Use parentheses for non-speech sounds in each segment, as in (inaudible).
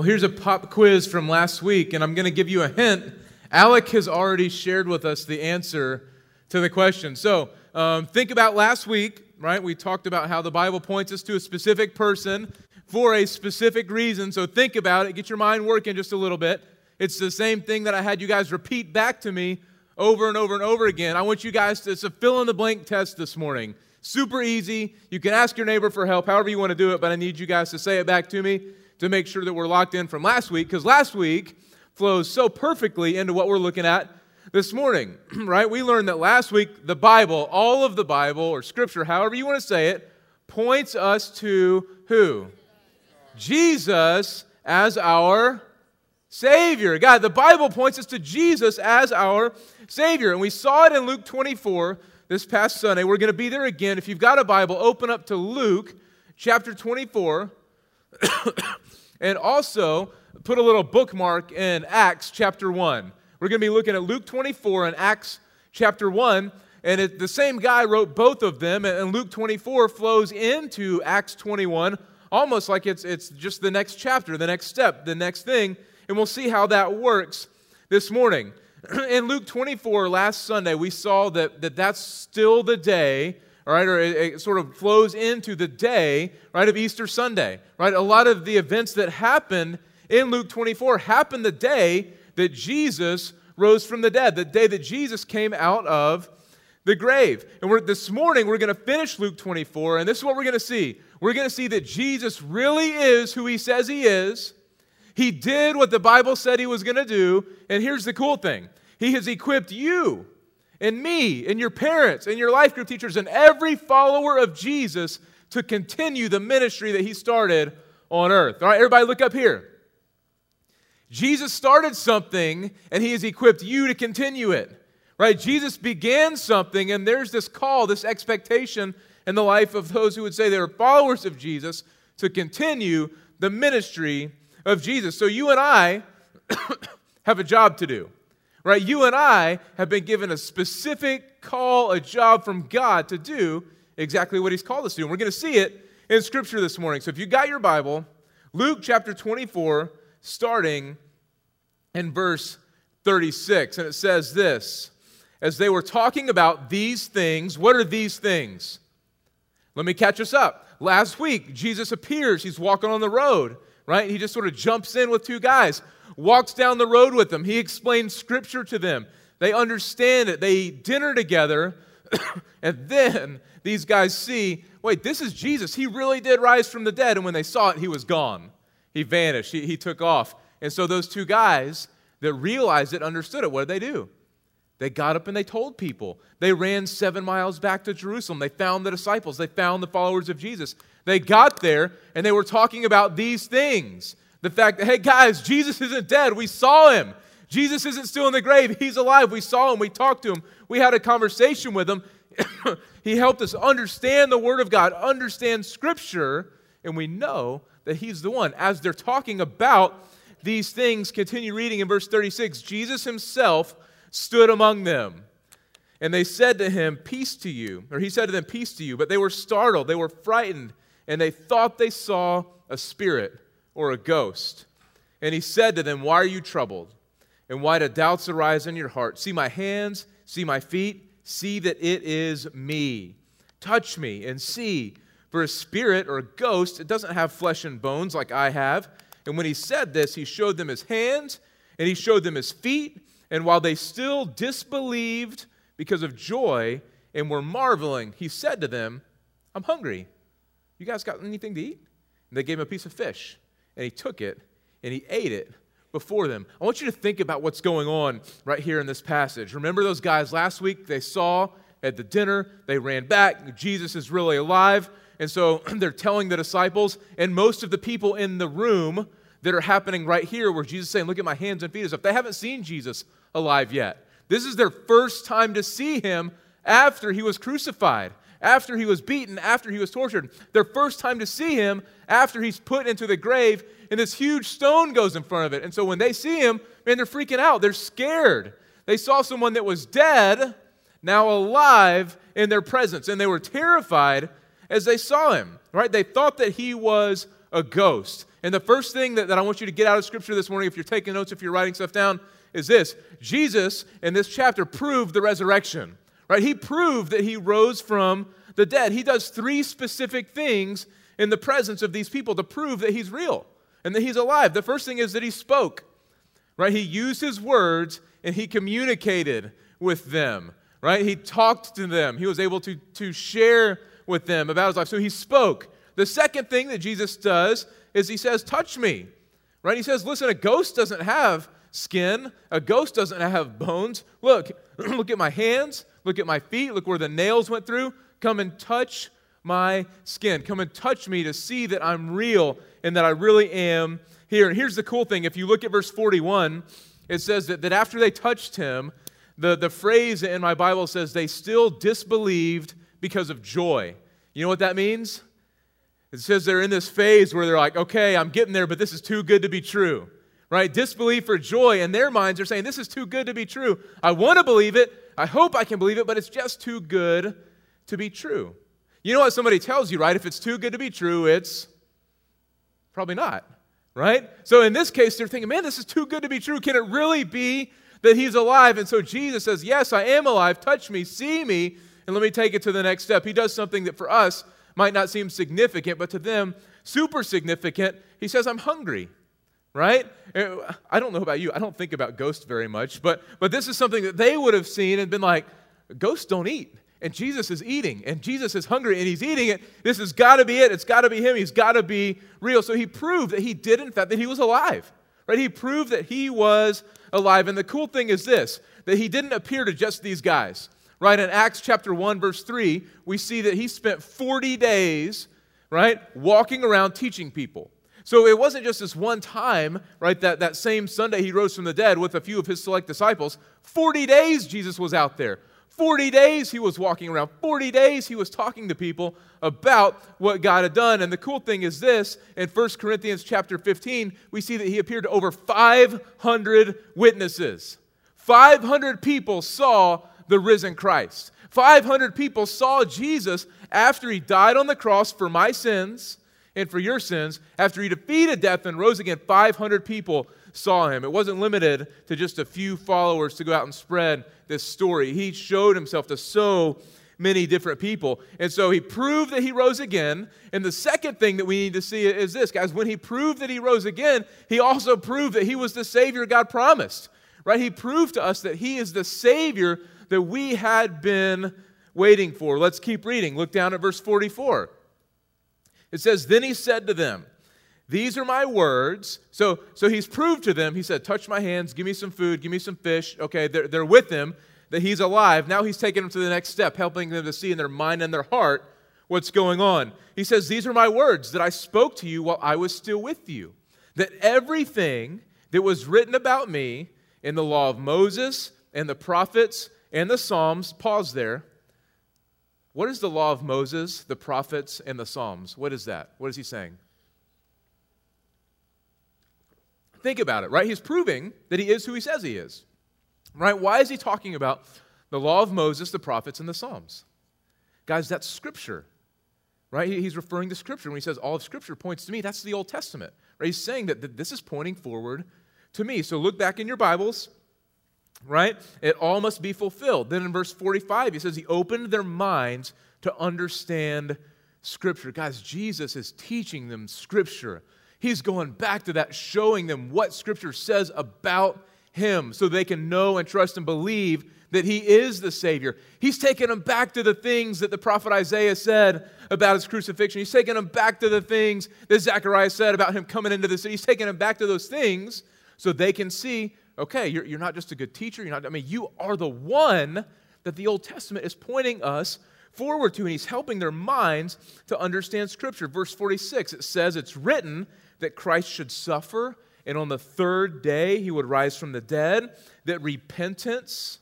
Well, here's a pop quiz from last week, and I'm going to give you a hint. Alec has already shared with us the answer to the question. So um, think about last week, right? We talked about how the Bible points us to a specific person for a specific reason. So think about it, get your mind working just a little bit. It's the same thing that I had you guys repeat back to me over and over and over again. I want you guys to, it's a fill in the blank test this morning. Super easy. You can ask your neighbor for help, however you want to do it, but I need you guys to say it back to me to make sure that we're locked in from last week, because last week flows so perfectly into what we're looking at this morning, (clears throat) right? We learned that last week the Bible, all of the Bible or Scripture, however you want to say it, points us to who? Jesus as our Savior. God, the Bible points us to Jesus as our Savior. And we saw it in Luke 24 this past Sunday. We're going to be there again. If you've got a Bible, open up to Luke chapter 24. (coughs) and also put a little bookmark in Acts chapter 1. We're going to be looking at Luke 24 and Acts chapter 1. And it, the same guy wrote both of them, and Luke 24 flows into Acts 21, almost like it's, it's just the next chapter, the next step, the next thing. And we'll see how that works this morning. (coughs) In Luke 24, last Sunday, we saw that, that that's still the day right, or it, it, sort of flows into the day, right, of Easter Sunday, right? A lot of the events that happened in Luke 24 happened the day that Jesus rose from the dead, the day that Jesus came out of the grave. And we're, this morning, we're going to finish Luke 24, and this is what we're going to see. We're going to see that Jesus really is who he says he is. He did what the Bible said he was going to do, and here's the cool thing He has equipped you and me and your parents and your life group teachers and every follower of Jesus to continue the ministry that he started on earth. All right, everybody, look up here. Jesus started something and he has equipped you to continue it. Right? Jesus began something and there's this call, this expectation in the life of those who would say they are followers of Jesus to continue the ministry of Jesus. So you and I (coughs) have a job to do. Right? You and I have been given a specific call, a job from God to do exactly what He's called us to. And we're going to see it in Scripture this morning. So if you got your Bible, Luke chapter 24, starting in verse 36, and it says this As they were talking about these things, what are these things? Let me catch us up. Last week, Jesus appears, he's walking on the road, right? He just sort of jumps in with two guys walks down the road with them. He explains scripture to them. They understand it. They eat dinner together. (coughs) and then these guys see wait, this is Jesus. He really did rise from the dead. And when they saw it, he was gone. He vanished. He, he took off. And so those two guys that realized it understood it. What did they do? They got up and they told people. They ran seven miles back to Jerusalem. They found the disciples. They found the followers of Jesus. They got there and they were talking about these things. The fact that, hey, guys, Jesus isn't dead. We saw him. Jesus isn't still in the grave. He's alive. We saw him. We talked to him. We had a conversation with him. (coughs) he helped us understand the Word of God, understand Scripture, and we know that He's the one. As they're talking about these things, continue reading in verse 36 Jesus Himself stood among them. And they said to him, Peace to you. Or he said to them, Peace to you. But they were startled, they were frightened, and they thought they saw a spirit or a ghost. And he said to them, Why are you troubled? And why do doubts arise in your heart? See my hands, see my feet, see that it is me. Touch me and see. For a spirit or a ghost, it doesn't have flesh and bones like I have. And when he said this, he showed them his hands and he showed them his feet. And while they still disbelieved because of joy and were marveling, he said to them, I'm hungry. You guys got anything to eat? And they gave him a piece of fish and he took it and he ate it before them. I want you to think about what's going on right here in this passage. Remember those guys last week? They saw at the dinner, they ran back. Jesus is really alive. And so (clears throat) they're telling the disciples, and most of the people in the room that are happening right here, where Jesus is saying, Look at my hands and feet, as if they haven't seen Jesus alive yet. This is their first time to see him after he was crucified after he was beaten, after he was tortured. Their first time to see him after he's put into the grave, and this huge stone goes in front of it. And so when they see him, man, they're freaking out. They're scared. They saw someone that was dead, now alive in their presence, and they were terrified as they saw him, right? They thought that he was a ghost. And the first thing that, that I want you to get out of Scripture this morning, if you're taking notes, if you're writing stuff down, is this Jesus in this chapter proved the resurrection, right? He proved that he rose from the dead. He does three specific things in the presence of these people to prove that he's real and that he's alive. The first thing is that he spoke, right? He used his words and he communicated with them, right? He talked to them. He was able to, to share with them about his life. So he spoke. The second thing that Jesus does is he says, Touch me. Right? He says, Listen, a ghost doesn't have skin, a ghost doesn't have bones. Look, (clears throat) look at my hands, look at my feet, look where the nails went through. Come and touch my skin. Come and touch me to see that I'm real and that I really am here. And here's the cool thing if you look at verse 41, it says that, that after they touched him, the, the phrase in my Bible says they still disbelieved because of joy. You know what that means? It says they're in this phase where they're like, okay, I'm getting there, but this is too good to be true. Right? Disbelief or joy in their minds are saying, this is too good to be true. I want to believe it. I hope I can believe it, but it's just too good to be true. You know what somebody tells you, right? If it's too good to be true, it's probably not, right? So in this case, they're thinking, man, this is too good to be true. Can it really be that he's alive? And so Jesus says, yes, I am alive. Touch me, see me, and let me take it to the next step. He does something that for us might not seem significant, but to them, super significant. He says, I'm hungry, right? Uh, I don't know about you. I don't think about ghosts very much, but, but this is something that they would have seen and been like, ghosts don't eat. And Jesus is eating, and Jesus is hungry, and he's eating it. This has got to be it. It's got to be him. He's got to be real. So he proved that he did, in fact, that he was alive, right? He proved that he was alive. And the cool thing is this that he didn't appear to just these guys right? In Acts chapter 1, verse 3, we see that he spent 40 days, right, walking around teaching people. So it wasn't just this one time, right, that, that same Sunday he rose from the dead with a few of his select disciples. 40 days Jesus was out there. 40 days he was walking around. 40 days he was talking to people about what God had done. And the cool thing is this in 1 Corinthians chapter 15, we see that he appeared to over 500 witnesses. 500 people saw the risen Christ. 500 people saw Jesus after he died on the cross for my sins and for your sins. After he defeated death and rose again, 500 people saw him. It wasn't limited to just a few followers to go out and spread this story. He showed himself to so many different people. And so he proved that he rose again. And the second thing that we need to see is this, guys. When he proved that he rose again, he also proved that he was the Savior God promised. Right? He proved to us that he is the Savior that we had been waiting for. Let's keep reading. Look down at verse 44. It says, Then he said to them, These are my words. So, so he's proved to them, he said, Touch my hands, give me some food, give me some fish. Okay, they're, they're with him, that he's alive. Now he's taking them to the next step, helping them to see in their mind and their heart what's going on. He says, These are my words that I spoke to you while I was still with you. That everything that was written about me in the law of Moses and the prophets and the Psalms, pause there. What is the law of Moses, the prophets, and the Psalms? What is that? What is he saying? Think about it, right? He's proving that he is who he says he is, right? Why is he talking about the law of Moses, the prophets, and the Psalms? Guys, that's Scripture, right? He's referring to Scripture. When he says all of Scripture points to me, that's the Old Testament, right? He's saying that this is pointing forward to me. So look back in your Bibles right? It all must be fulfilled. Then in verse 45, he says, He opened their minds to understand Scripture. Guys, Jesus is teaching them Scripture. He's going back to that, showing them what Scripture says about Him so they can know and trust and believe that He is the Savior. He's taking them back to the things that the prophet Isaiah said about His crucifixion. He's taking them back to the things that Zechariah said about Him coming into the city. He's taking them back to those things so they can see okay, you're, you're not just a good teacher. You're not, I mean, you are the one that the Old Testament is pointing us forward to, and he's helping their minds to understand Scripture. Verse 46, it says, It's written that Christ should suffer, and on the third day he would rise from the dead, that repentance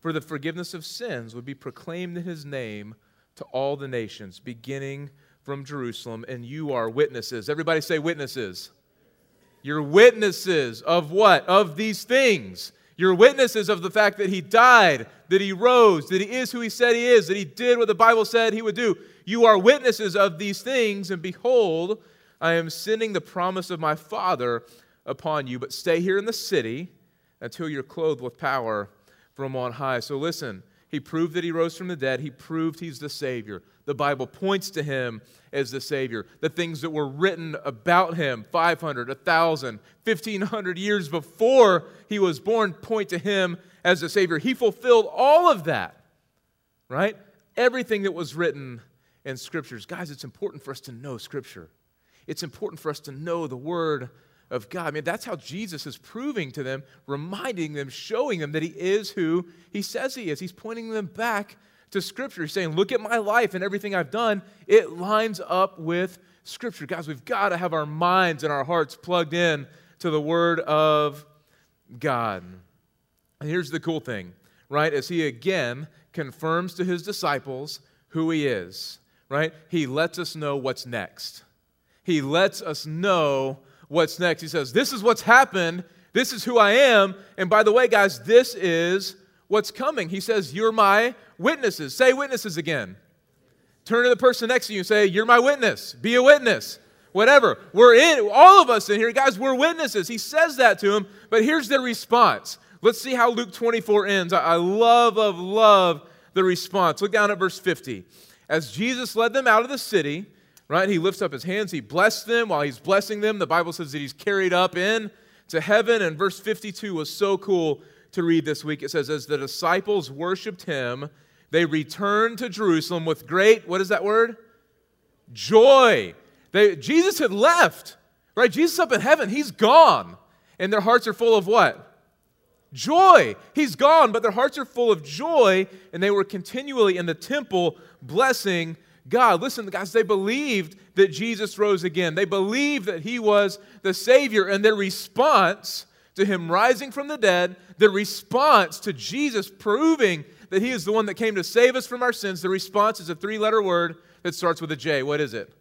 for the forgiveness of sins would be proclaimed in his name to all the nations, beginning from Jerusalem, and you are witnesses. Everybody say witnesses. You're witnesses of what? Of these things. You're witnesses of the fact that he died, that he rose, that he is who he said he is, that he did what the Bible said he would do. You are witnesses of these things, and behold, I am sending the promise of my Father upon you, but stay here in the city until you're clothed with power from on high. So listen, he proved that he rose from the dead. He proved he's the Savior. The Bible points to him as the Savior. The things that were written about him 500, 1,000, 1,500 years before he was born point to him as the Savior. He fulfilled all of that, right? Everything that was written in Scriptures. Guys, it's important for us to know Scripture. It's important for us to know the Word of God. I mean, that's how Jesus is proving to them, reminding them, showing them that He is who He says He is. He's pointing them back to Scripture. He's saying, Look at my life and everything I've done. It lines up with Scripture. Guys, we've got to have our minds and our hearts plugged in to the Word of God. And here's the cool thing, right? As He again confirms to His disciples who He is, right? He lets us know what's next. He lets us know what's next. He says, This is what's happened. This is who I am. And by the way, guys, this is what's coming. He says, You're my witnesses. Say witnesses again. Turn to the person next to you and say, You're my witness. Be a witness. Whatever. We're in, all of us in here, guys, we're witnesses. He says that to him, but here's their response. Let's see how Luke 24 ends. I love, love, love the response. Look down at verse 50. As Jesus led them out of the city, right? He lifts up his hands, he blessed them. While he's blessing them, the Bible says that he's carried up in to heaven. And verse 52 was so cool to read this week. It says, As the disciples worshiped him, they returned to Jerusalem with great, what is that word? Joy. They, Jesus had left, right? Jesus up in heaven, he's gone. And their hearts are full of what? Joy. He's gone, but their hearts are full of joy, and they were continually in the temple blessing God. Listen, guys, they believed that Jesus rose again. They believed that he was the Savior, and their response to him rising from the dead, the response to Jesus proving that he is the one that came to save us from our sins, the response is a three letter word that starts with a J. What is it?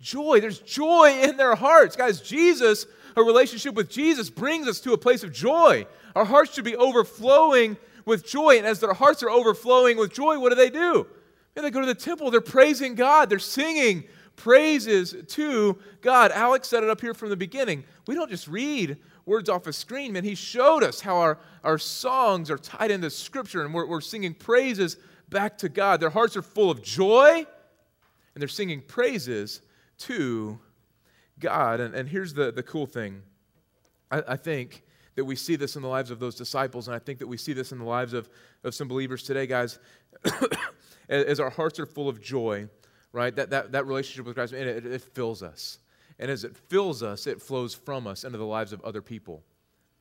Joy. There's joy in their hearts. Guys, Jesus, a relationship with Jesus brings us to a place of joy. Our hearts should be overflowing with joy. And as their hearts are overflowing with joy, what do they do? And they go to the temple, they're praising God, they're singing praises to God. Alex set it up here from the beginning. We don't just read words off a screen, man. He showed us how our, our songs are tied into Scripture and we're, we're singing praises back to God. Their hearts are full of joy and they're singing praises to God. And, and here's the, the cool thing I, I think that we see this in the lives of those disciples, and I think that we see this in the lives of, of some believers today, guys. (coughs) as our hearts are full of joy, right, that, that, that relationship with Christ, it, it, fills us. And as it fills us, it flows from us into the lives of other people.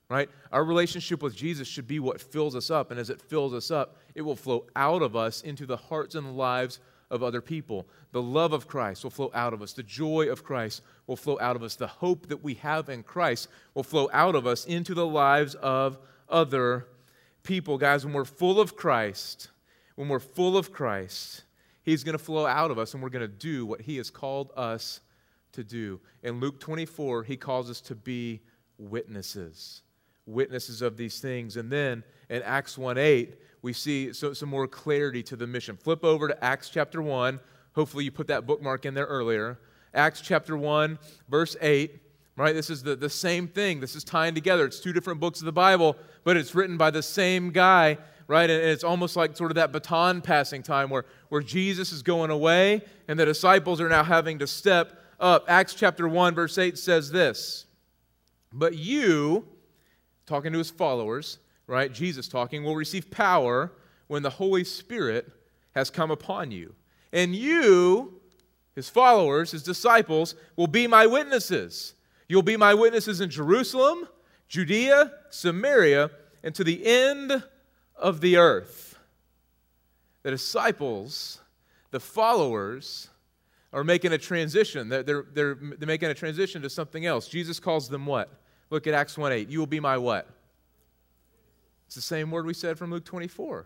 Right? Our relationship with Jesus should be what fills us up. And as it fills us up, it will flow out of us into the hearts and lives of other people. The love of Christ will flow out of us. The joy of Christ will flow out of us. The hope that we have in Christ will flow out of us into the lives of other people. Guys, when we're full of Christ, when we're full of Christ, He's going to flow out of us and we're going to do what He has called us to do. In Luke 24, He calls us to be witnesses, witnesses of these things. And then in Acts 1 8, we see so, some more clarity to the mission. Flip over to Acts chapter 1. Hopefully, you put that bookmark in there earlier. Acts chapter 1, verse 8 right? This is the, the same thing. This is tying together. It's two different books of the Bible, but it's written by the same guy right? And it's almost like sort of that baton passing time where, where Jesus is going away and the disciples are now having to step up. Acts chapter 1, verse 8 says this But you, talking to his followers, right? Jesus talking, will receive power when the Holy Spirit has come upon you. And you, his followers, his disciples, will be my witnesses. You'll be my witnesses in Jerusalem, Judea, Samaria, and to the end of the earth. The disciples, the followers, are making a transition. They're, they're, they're, they're making a transition to something else. Jesus calls them what? Look at Acts 1 8. You will be my what? It's the same word we said from Luke 24.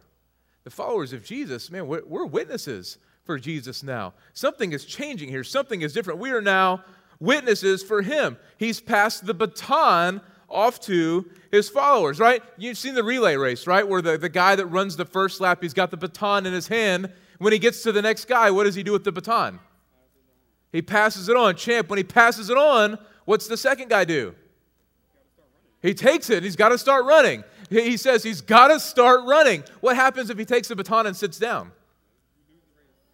The followers of Jesus, man, we're, we're witnesses for Jesus now. Something is changing here, something is different. We are now witnesses for him. He's passed the baton off to his followers, right? You've seen the relay race, right? Where the, the guy that runs the first lap, he's got the baton in his hand. When he gets to the next guy, what does he do with the baton? He passes it on. Champ, when he passes it on, what's the second guy do? He takes it. He's got to start running. He says he's got to start running. What happens if he takes the baton and sits down?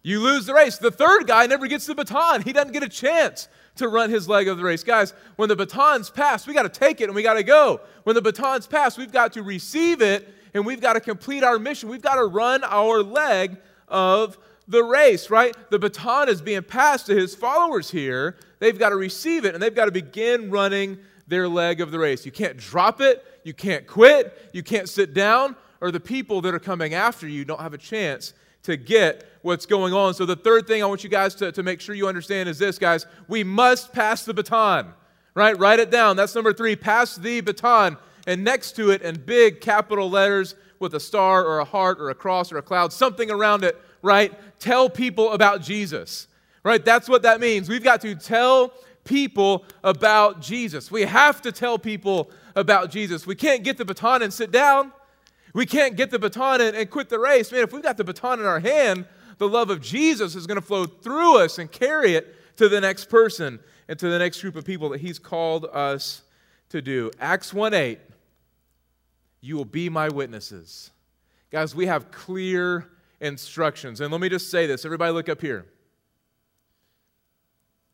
You lose the race. The third guy never gets the baton. He doesn't get a chance to run his leg of the race. Guys, when the baton's passed, we got to take it and we got to go. When the baton's passed, we've got to receive it and we've got to complete our mission. We've got to run our leg of the race, right? The baton is being passed to his followers here. They've got to receive it and they've got to begin running their leg of the race. You can't drop it, you can't quit, you can't sit down, or the people that are coming after you don't have a chance to get what's going on. So, the third thing I want you guys to, to make sure you understand is this, guys. We must pass the baton, right? Write it down. That's number three. Pass the baton. And next to it, in big capital letters with a star or a heart or a cross or a cloud, something around it, right? Tell people about Jesus, right? That's what that means. We've got to tell people about Jesus. We have to tell people about Jesus. We can't get the baton and sit down. We can't get the baton and, and quit the race. Man, if we've got the baton in our hand, the love of Jesus is going to flow through us and carry it to the next person and to the next group of people that He's called us to do. Acts 1 8, you will be my witnesses. Guys, we have clear instructions. And let me just say this everybody, look up here.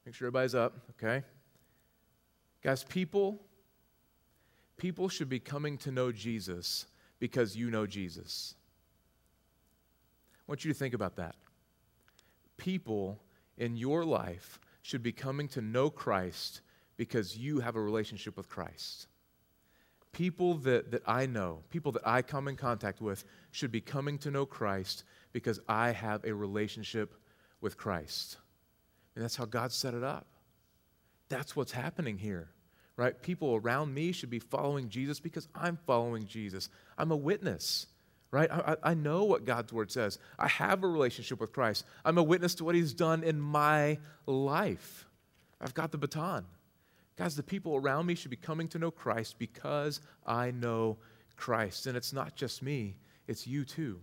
Make sure everybody's up, okay? Guys, people people should be coming to know Jesus because you know Jesus. I want you to think about that. People in your life should be coming to know Christ because you have a relationship with Christ. People that, that I know, people that I come in contact with, should be coming to know Christ because I have a relationship with Christ. And that's how God set it up. That's what's happening here right? People around me should be following Jesus because I'm following Jesus. I'm a witness, right? I, I, know what God's word says. I have a relationship with Christ. I'm a witness to what he's done in my life. I've got the baton. Guys, the people around me should be coming to know Christ because I know Christ. And it's not just me, it's you too.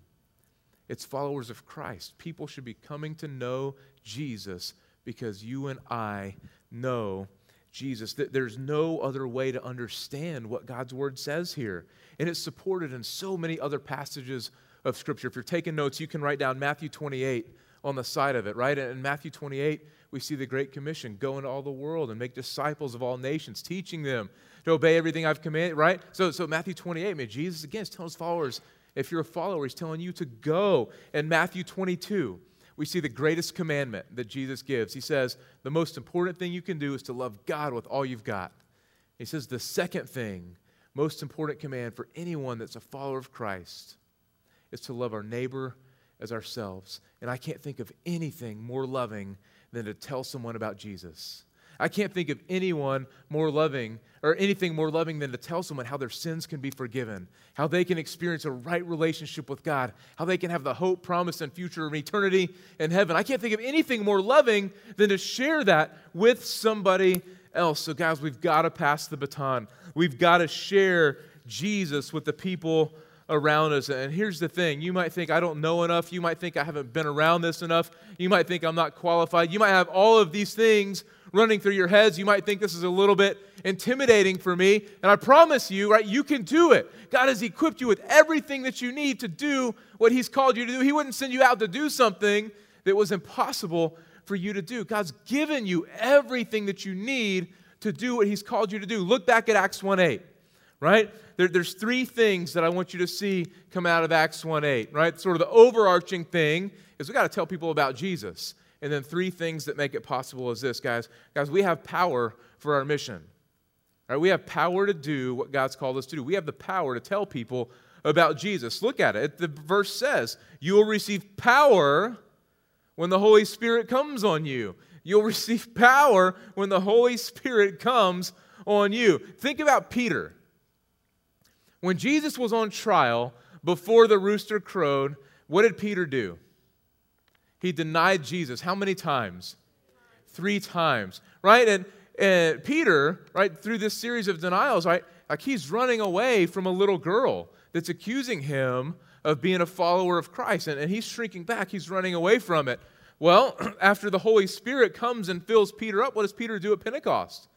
It's followers of Christ. People should be coming to know Jesus because you and I know Jesus. That there's no other way to understand what God's word says here. And it's supported in so many other passages of Scripture. If you're taking notes, you can write down Matthew 28 on the side of it, right? In Matthew 28, we see the Great Commission go into all the world and make disciples of all nations, teaching them to obey everything I've commanded, right? So, so Matthew 28, man, Jesus again is telling his followers, if you're a follower, he's telling you to go. In Matthew 22, we see the greatest commandment that Jesus gives. He says, The most important thing you can do is to love God with all you've got. He says, The second thing, most important command for anyone that's a follower of Christ is to love our neighbor as ourselves. And I can't think of anything more loving than to tell someone about Jesus. I can't think of anyone more loving or anything more loving than to tell someone how their sins can be forgiven, how they can experience a right relationship with God, how they can have the hope, promise, and future of eternity in heaven. I can't think of anything more loving than to share that with somebody else. So, guys, we've got to pass the baton. We've got to share Jesus with the people around us. And here's the thing you might think I don't know enough. You might think I haven't been around this enough. You might think I'm not qualified. You might have all of these things running through your heads. You might think this is a little bit intimidating for me. And I promise you, right, you can do it. God has equipped you with everything that you need to do what He's called you to do. He wouldn't send you out to do something that was impossible for you to do. God's given you everything that you need to do what He's called you to do. Look back at Acts 1 8 right? There, there's three things that I want you to see come out of Acts 1 8, right? Sort of the overarching thing is we got to tell people about Jesus. And then three things that make it possible is this, guys. Guys, we have power for our mission. Right? We have power to do what God's called us to do. We have the power to tell people about Jesus. Look at it. The verse says, You will receive power when the Holy Spirit comes on you. You'll receive power when the Holy Spirit comes on you. Think about Peter. When Jesus was on trial before the rooster crowed, what did Peter do? He denied Jesus. How many times? Three times, right? And, and Peter, right, through this series of denials, right, like he's running away from a little girl that's accusing him of being a follower of Christ. And, and he's shrinking back, he's running away from it. Well, (clears throat) after the Holy Spirit comes and fills Peter up, what does Peter do at Pentecost?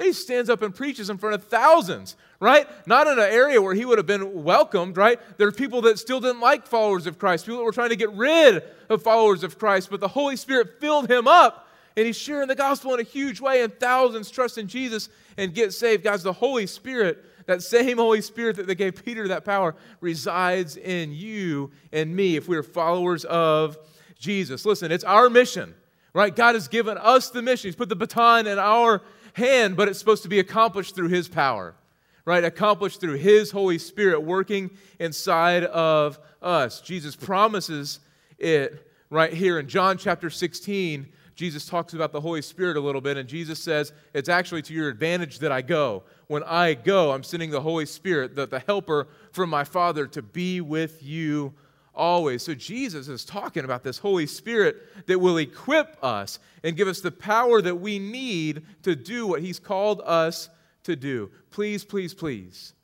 He stands up and preaches in front of thousands, right? Not in an area where he would have been welcomed, right? There are people that still didn't like followers of Christ, people that were trying to get rid of followers of Christ, but the Holy Spirit filled him up and he's sharing the gospel in a huge way, and thousands trust in Jesus and get saved. Guys, the Holy Spirit, that same Holy Spirit that they gave Peter that power, resides in you and me if we're followers of Jesus. Listen, it's our mission, right? God has given us the mission. He's put the baton in our hand, but it's supposed to be accomplished through His power, right? Accomplished through His Holy Spirit working inside of us. Jesus promises it right here in John chapter 16. Jesus talks about the Holy Spirit a little bit, and Jesus says, It's actually to your advantage that I go. When I go, I'm sending the Holy Spirit, the, the helper from my Father, to be with you always. So Jesus is talking about this Holy Spirit that will equip us and give us the power that we need to do what He's called us to do. Please, please, please.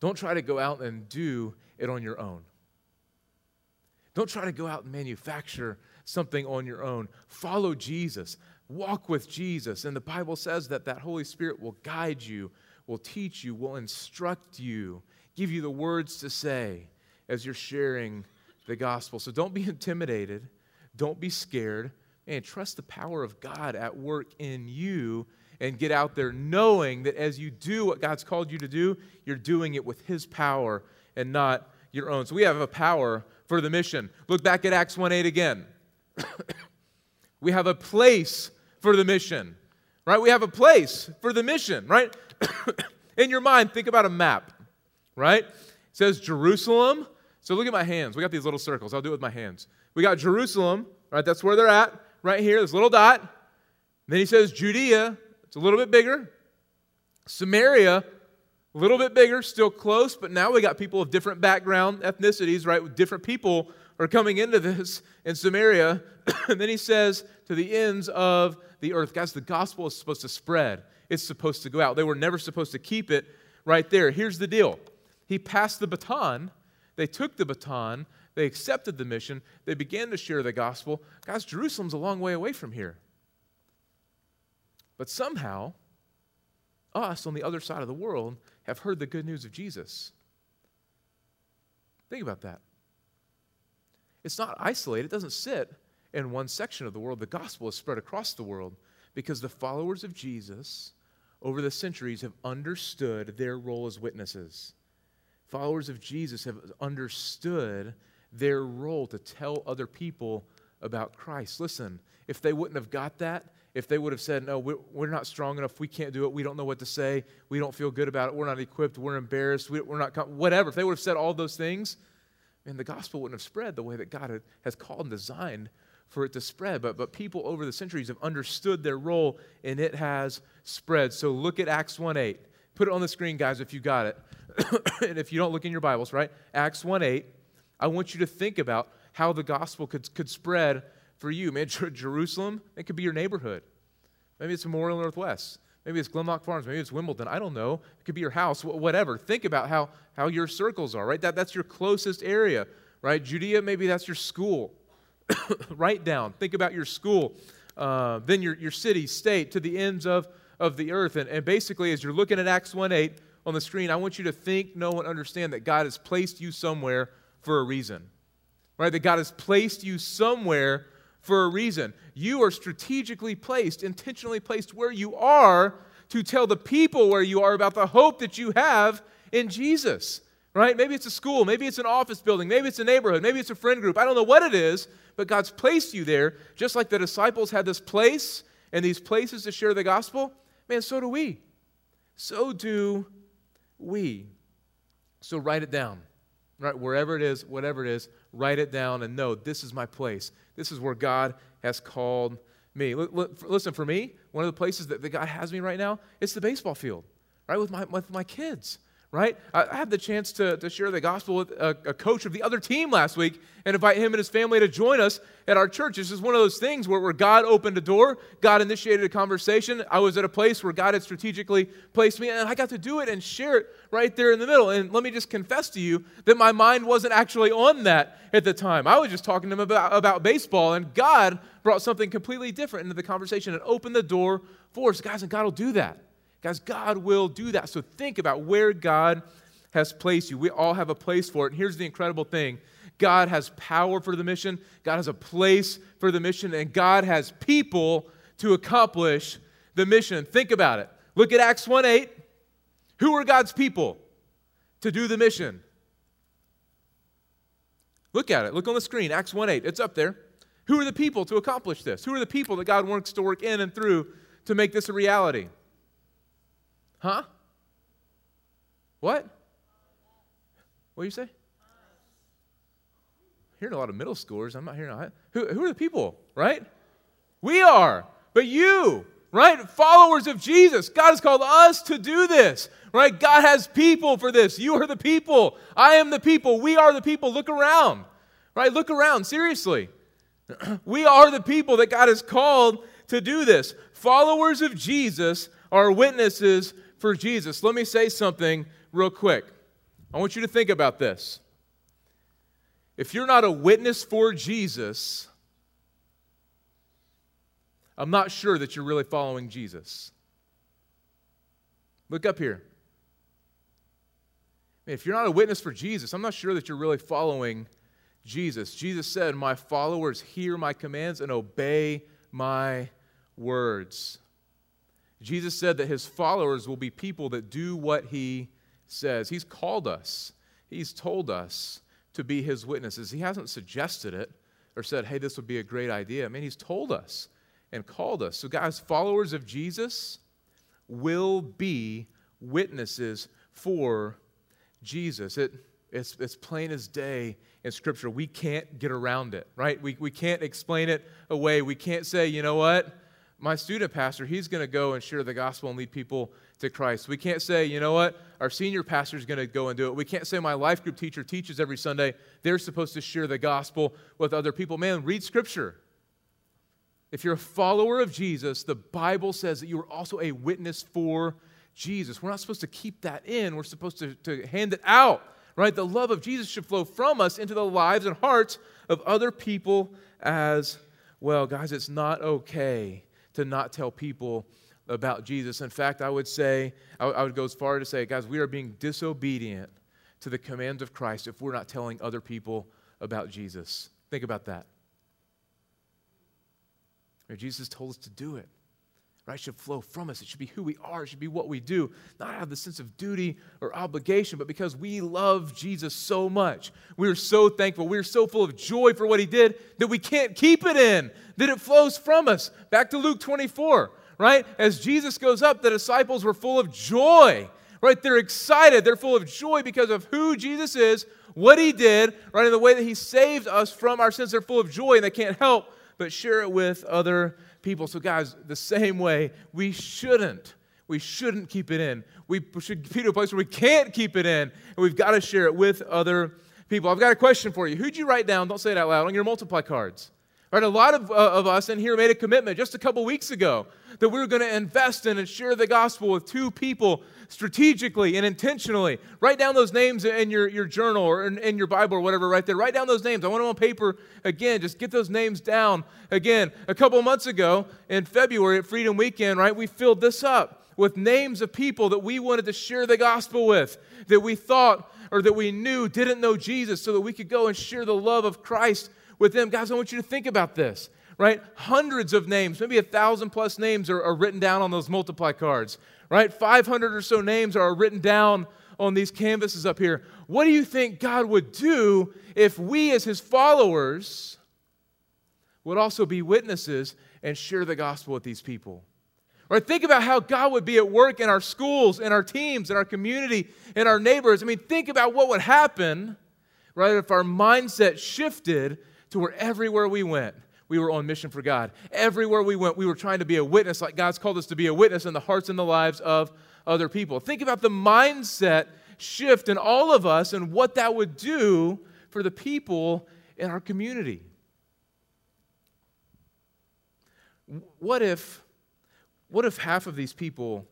Don't try to go out and do it on your own. Don't try to go out and manufacture something on your own. Follow Jesus. Walk with Jesus. And the Bible says that that Holy Spirit will guide you, will teach you, will instruct you, give you the words to say as you're sharing the gospel. So don't be (laughs) intimidated. Don't be scared. And trust the power of God at work in you and get out there knowing that as you do what God's called you to do, you're doing it with His power and not your own. So we have a power for the mission. Look back at Acts 1 8 again. (coughs) we have a place for the mission, right? We have a place for the mission, right? (coughs) in your mind, think about a map, right? It says Jerusalem, so look at my hands. We got these little circles. I'll do it with my hands. We got Jerusalem, right? That's where they're at, right here, this little dot. Then he says Judea, it's a little bit bigger. Samaria, a little bit bigger, still close, but now we got people of different background, ethnicities, right? With different people are coming into this in Samaria. (coughs) and then he says to the ends of the earth. Guys, the gospel is supposed to spread. It's supposed to go out. They were never supposed to keep it right there. Here's the deal. He passed the baton they took the baton, they accepted the mission, they began to share the gospel. Guys, Jerusalem's a long way away from here. But somehow, us on the other side of the world have heard the good news of Jesus. Think about that. It's not isolated, it doesn't sit in one section of the world. The gospel is spread across the world because the followers of Jesus over the centuries have understood their role as witnesses followers of Jesus have understood their role to tell other people about Christ. Listen, if they wouldn't have got that, if they would have said, No, we're not strong enough, we can't do it, we don't know what to say, we don't feel good about it, we're not equipped, we're embarrassed, we're not, whatever, if they would have said all those things, man, the gospel wouldn't have spread the way that God has called and designed for it to spread. But, but people over the centuries have understood their role and it has spread. So look at Acts 1 8. Put it on the screen, guys, if you got it. (coughs) and if you don't look in your Bibles, right? Acts 1 8, I want you to think about how the gospel could, could spread for you. Man, (laughs) Jerusalem, it could be your neighborhood. Maybe it's Memorial Northwest. Maybe it's Glenloch Farms. Maybe it's Wimbledon. I don't know. It could be your house, whatever. Think about how, how your circles are, right? That, that's your closest area, right? Judea, maybe that's your school. (coughs) Write down. Think about your school. Uh, then your, your city, state, to the ends of, of the earth. And, and basically, as you're looking at Acts 1 8, on the screen, I want you to think, know, and understand that God has placed you somewhere for a reason. Right? That God has placed you somewhere for a reason. You are strategically placed, intentionally placed where you are to tell the people where you are about the hope that you have in Jesus. Right? Maybe it's a school, maybe it's an office building, maybe it's a neighborhood, maybe it's a friend group. I don't know what it is, but God's placed you there, just like the disciples had this place and these places to share the gospel. Man, so do we. So do we. So write it down, right? Wherever it is, whatever it is, write it down and know this is my place. This is where God has called me. Listen, for me, one of the places that the God has me right now, it's the baseball field, right? With my, with my kids, right? I had the chance to, to share the gospel with a, a, coach of the other team last week and invite him and his family to join us at our church. This is one of those things where, where God opened a door, God initiated a conversation. I was at a place where God had strategically placed me, and I got to do it and share it right there in the middle. And let me just confess to you that my mind wasn't actually on that at the time. I was just talking to him about, about baseball, and God brought something completely different into the conversation and opened the door for us. Guys, and God will do that. Guys, God will do that. So think about where God has placed you. We all have a place for it. And here's the incredible thing God has power for the mission, God has a place for the mission, and God has people to accomplish the mission. Think about it. Look at Acts 1 8. Who are God's people to do the mission? Look at it. Look on the screen. Acts 1 8. It's up there. Who are the people to accomplish this? Who are the people that God wants to work in and through to make this a reality? Huh? What? What do you say? Hearing a lot of middle schoolers. I'm not hearing that. Who, who are the people, right? We are. But you, right? Followers of Jesus. God has called us to do this, right? God has people for this. You are the people. I am the people. We are the people. Look around, right? Look around, seriously. (clears throat) we are the people that God has called to do this. Followers of Jesus are witnesses for Jesus. Let me say something real quick. I want you to think about this. If you're not a witness for Jesus, I'm not sure that you're really following Jesus. Look up here. If you're not a witness for Jesus, I'm not sure that you're really following Jesus. Jesus said, My followers hear my commands and obey my words. Jesus said that his followers will be people that do what he says. He's called us, he's told us to be his witnesses. He hasn't suggested it or said, hey, this would be a great idea. I mean, he's told us and called us. So, guys, followers of Jesus will be witnesses for Jesus. It, it's, it's plain as day in Scripture. We can't get around it, right? We, we can't explain it away. We can't say, you know what? My student pastor, he's going to go and share the gospel and lead people to Christ. We can't say, you know what, our senior pastor is going to go and do it. We can't say my life group teacher teaches every Sunday. They're supposed to share the gospel with other people. Man, read scripture. If you're a follower of Jesus, the Bible says that you are also a witness for Jesus. We're not supposed to keep that in, we're supposed to, to hand it out, right? The love of Jesus should flow from us into the lives and hearts of other people as well. Guys, it's not okay to not tell people about Jesus. In fact, I would say, I would go as far as to say, guys, we are being disobedient to the commands of Christ if we're not telling other people about Jesus. Think about that. Jesus told us to do it right, should flow from us. It should be who we are. It should be what we do, not out of the sense of duty or obligation, but because we love Jesus so much. We are so thankful. We are so full of joy for what he did that we can't keep it in, that it flows from us. Back to Luke 24, right? As Jesus goes up, the disciples were full of joy, right? They're excited. They're full of joy because of who Jesus is, what he did, right? In the way that he saved us from our sins. They're full of joy and they can't help but share it with other people. So, guys, the same way, we shouldn't. We shouldn't keep it in. We should be to a place where we can't keep it in, and we've got to share it with other people. I've got a question for you. Who'd you write down? Don't say it out loud on your multiply cards. Right, a lot of, uh, of us in here made a commitment just a couple weeks ago that we were going to invest in and share the gospel with two people strategically and intentionally. Write down those names in your, your journal or in, in your Bible or whatever right there. Write down those names. I want them on paper again. Just get those names down again. A couple months ago in February at Freedom Weekend, right, we filled this up with names of people that we wanted to share the gospel with, that we thought or that we knew didn't know Jesus, so that we could go and share the love of Christ with them. Guys, I want you to think about this, right? Hundreds of names, maybe a thousand plus names are, are written down on those multiply cards, right? 500 or so names are written down on these canvases up here. What do you think God would do if we, as his followers, would also be witnesses and share the gospel with these people? Right? Think about how God would be at work in our schools, in our teams, in our community, in our neighbors. I mean, think about what would happen, right, if our mindset shifted to where everywhere we went, we were on mission for God. Everywhere we went, we were trying to be a witness, like God's called us to be a witness in the hearts and the lives of other people. Think about the mindset shift in all of us and what that would do for the people in our community. What if, what if half of these people,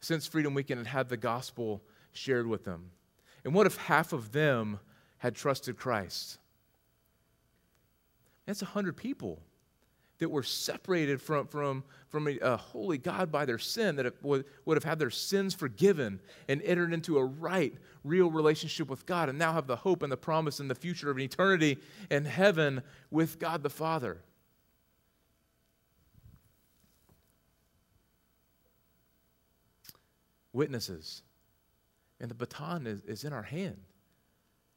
since Freedom Weekend, had had the gospel shared with them? And what if half of them had trusted Christ? That's 100 people that were separated from, from, from a, a, holy God by their sin, that would, would have had their sins forgiven and entered into a right, real relationship with God, and now have the hope and the promise and the future of an eternity in heaven with God the Father. Witnesses. And the baton is, is in our hand,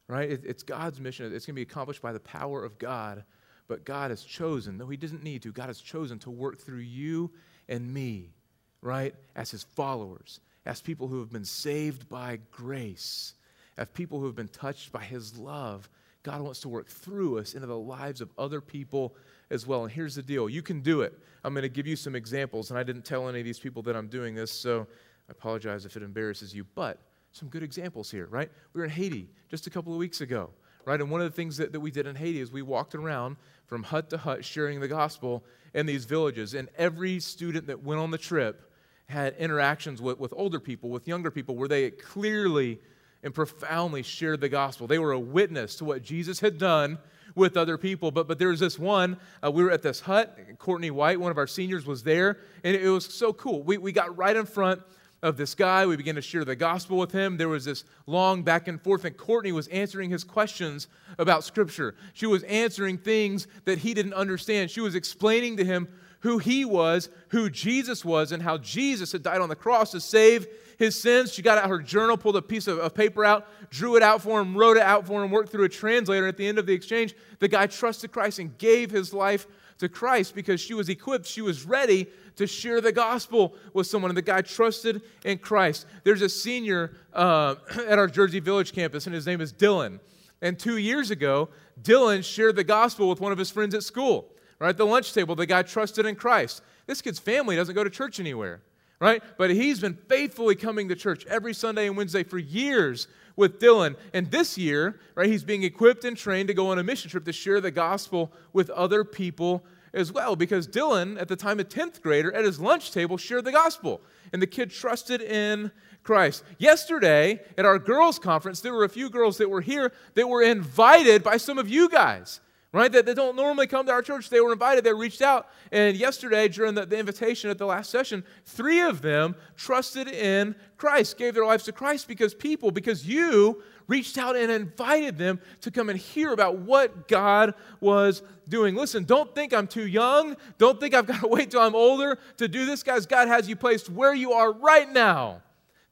right? It, it's God's mission. It's going to be accomplished by the power of God but God has chosen, though He doesn't need to, God has chosen to work through you and me, right? As His followers, as people who have been saved by grace, as people who have been touched by His love. God wants to work through us into the lives of other people as well. And here's the deal you can do it. I'm going to give you some examples, and I didn't tell any of these people that I'm doing this, so I apologize if it embarrasses you. But some good examples here, right? We were in Haiti just a couple of weeks ago right? And one of the things that, that we did in Haiti is we walked around from hut to hut sharing the gospel in these villages. And every student that went on the trip had interactions with, with older people, with younger people, where they clearly and profoundly shared the gospel. They were a witness to what Jesus had done with other people. But, but there was this one, uh, we were at this hut. Courtney White, one of our seniors, was there, and it, it was so cool. We, we got right in front of this guy. We began to share the gospel with him. There was this long back and forth, and Courtney was answering his questions about Scripture. She was answering things that he didn't understand. She was explaining to him who he was, who Jesus was, and how Jesus had died on the cross to save his sins. She got out her journal, pulled a piece of, of, paper out, drew it out for him, wrote it out for him, worked through a translator. At the end of the exchange, the guy trusted Christ and gave his life to Christ because she was equipped, she was ready to share the gospel with someone. And the guy trusted in Christ. There's a senior uh, (clears throat) at our Jersey Village campus, and his name is Dylan. And two years ago, Dylan shared the gospel with one of his friends at school. Right at the lunch table, the guy trusted in Christ. This kid's family doesn't go to church anywhere, right? But he's been faithfully coming to church every Sunday and Wednesday for years with Dylan. And this year, right, he's being equipped and trained to go on a mission trip to share the gospel with other people as well because Dylan, at the time a 10th grader, at his lunch table shared the gospel. And the kid trusted in Christ. Yesterday, at our girls' conference, there were a few girls that were here that were invited by some of you guys, right? That, that don't normally come to our church. They were invited, they reached out. And yesterday, during the, the invitation at the last session, three of them trusted in Christ, gave their lives to Christ because people, because you reached out and invited them to come and hear about what God was doing. Listen, don't think I'm too young. Don't think I've (laughs) got to wait till I'm older to do this, guys. God has you placed where you are right now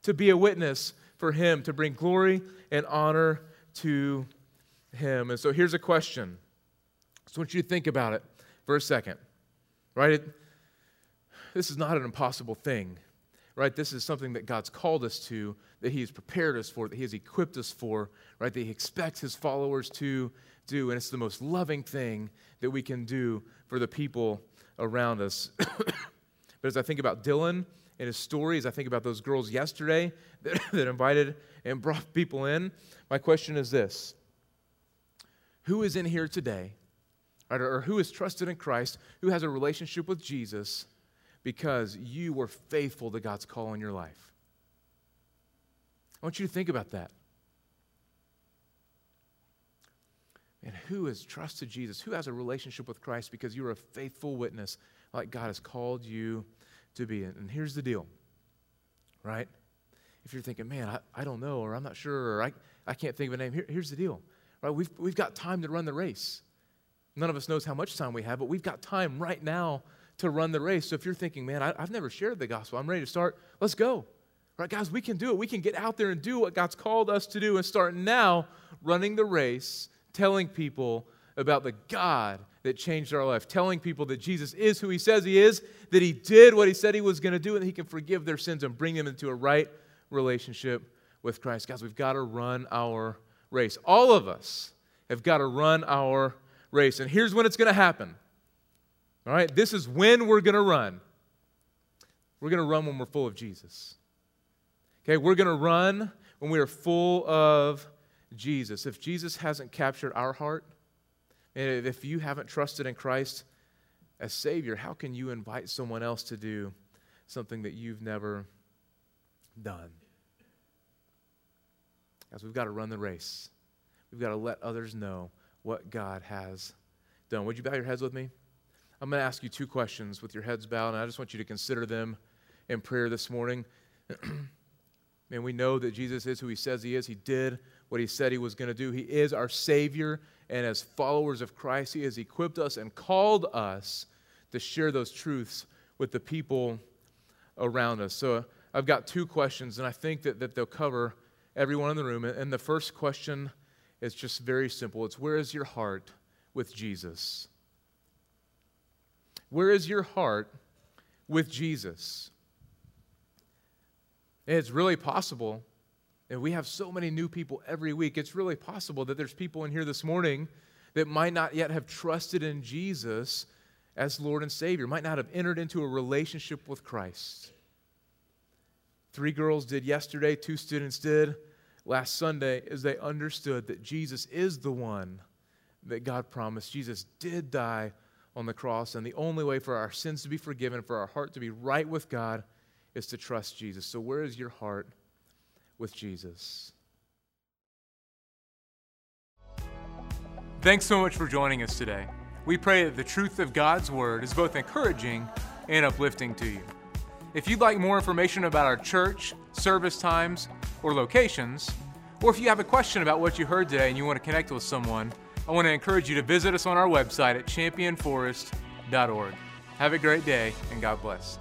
to be a witness for Him, to bring glory and honor to Him. And so here's a question. So I want you to think about it for a second, right? It, this is not an impossible thing right? This is something that God's called us to, that He has prepared us for, that He has equipped us for, right? That He expects His followers to do. And it's the most loving thing that we can do for the people around us. (coughs) but as I think about Dylan and his story, as I think about those girls yesterday (coughs) that, that invited and brought people in, my question is this Who is in here today? Right, or who is trusted in Christ, who has a relationship with Jesus, because you were faithful to God's call in your life. I want you to think about that. And who has trusted Jesus? Who has a relationship with Christ because you're a faithful witness like God has called you to be? And here's the deal, right? If you're thinking, man, I, I don't know, or I'm not sure, or I, I can't think of a name, Here, here's the deal, right? We've, we've got time to run the race. None of us knows how much time we have, but we've got time right now to run the race. So if you're thinking, man, I, have never shared the gospel, I'm ready to start, let's go. Right, guys, we can do it. We can get out there and do what God's called us to do and start now running the race, telling people about the God that changed our life, telling people that Jesus is who he says he is, that he did what he said he was going to do, and he can forgive their sins and bring them into a right relationship with Christ. Guys, we've got to run our race. All of us have got to run our race. And here's when it's going to happen all right, this is when we're going to run. We're going to run when we're full of Jesus. Okay, we're going to run when we are full of Jesus. If Jesus hasn't captured our heart, and if you haven't trusted in Christ as Savior, how can you invite someone else to do something that you've never done? As we've got to run the race, we've got to let others know what God has done. Would you bow your heads with me? I'm going to ask you two questions with your heads bowed, and I just want you to consider them in prayer this morning. (clears throat) and we know that Jesus is who he says he is. He did what he said he was going to do. He is our Savior, and as followers of Christ, he has equipped us and called us to share those truths with the people around us. So I've got two questions, and I think that, that they'll cover everyone in the room. And the first question is just very simple it's where is your heart with Jesus? Where is your heart with Jesus? It's really possible, and we have so many new people every week, it's really possible that there's people in here this morning that might not yet have trusted in Jesus as Lord and Savior, might not have entered into a relationship with Christ. Three girls did yesterday, two students did last Sunday, as they understood that Jesus is the one that God promised. Jesus did die on the cross, and the only way for our sins to be forgiven, for our heart to be right with God, is to trust Jesus. So, where is your heart with Jesus? Thanks so much for joining us today. We pray that the truth of God's Word is both encouraging and uplifting to you. If you'd like more information about our church, service times, or locations, or if you have a question about what you heard today and you want to connect with someone, I want to encourage you to visit us on our website at championforest.org. Have a great day and God bless.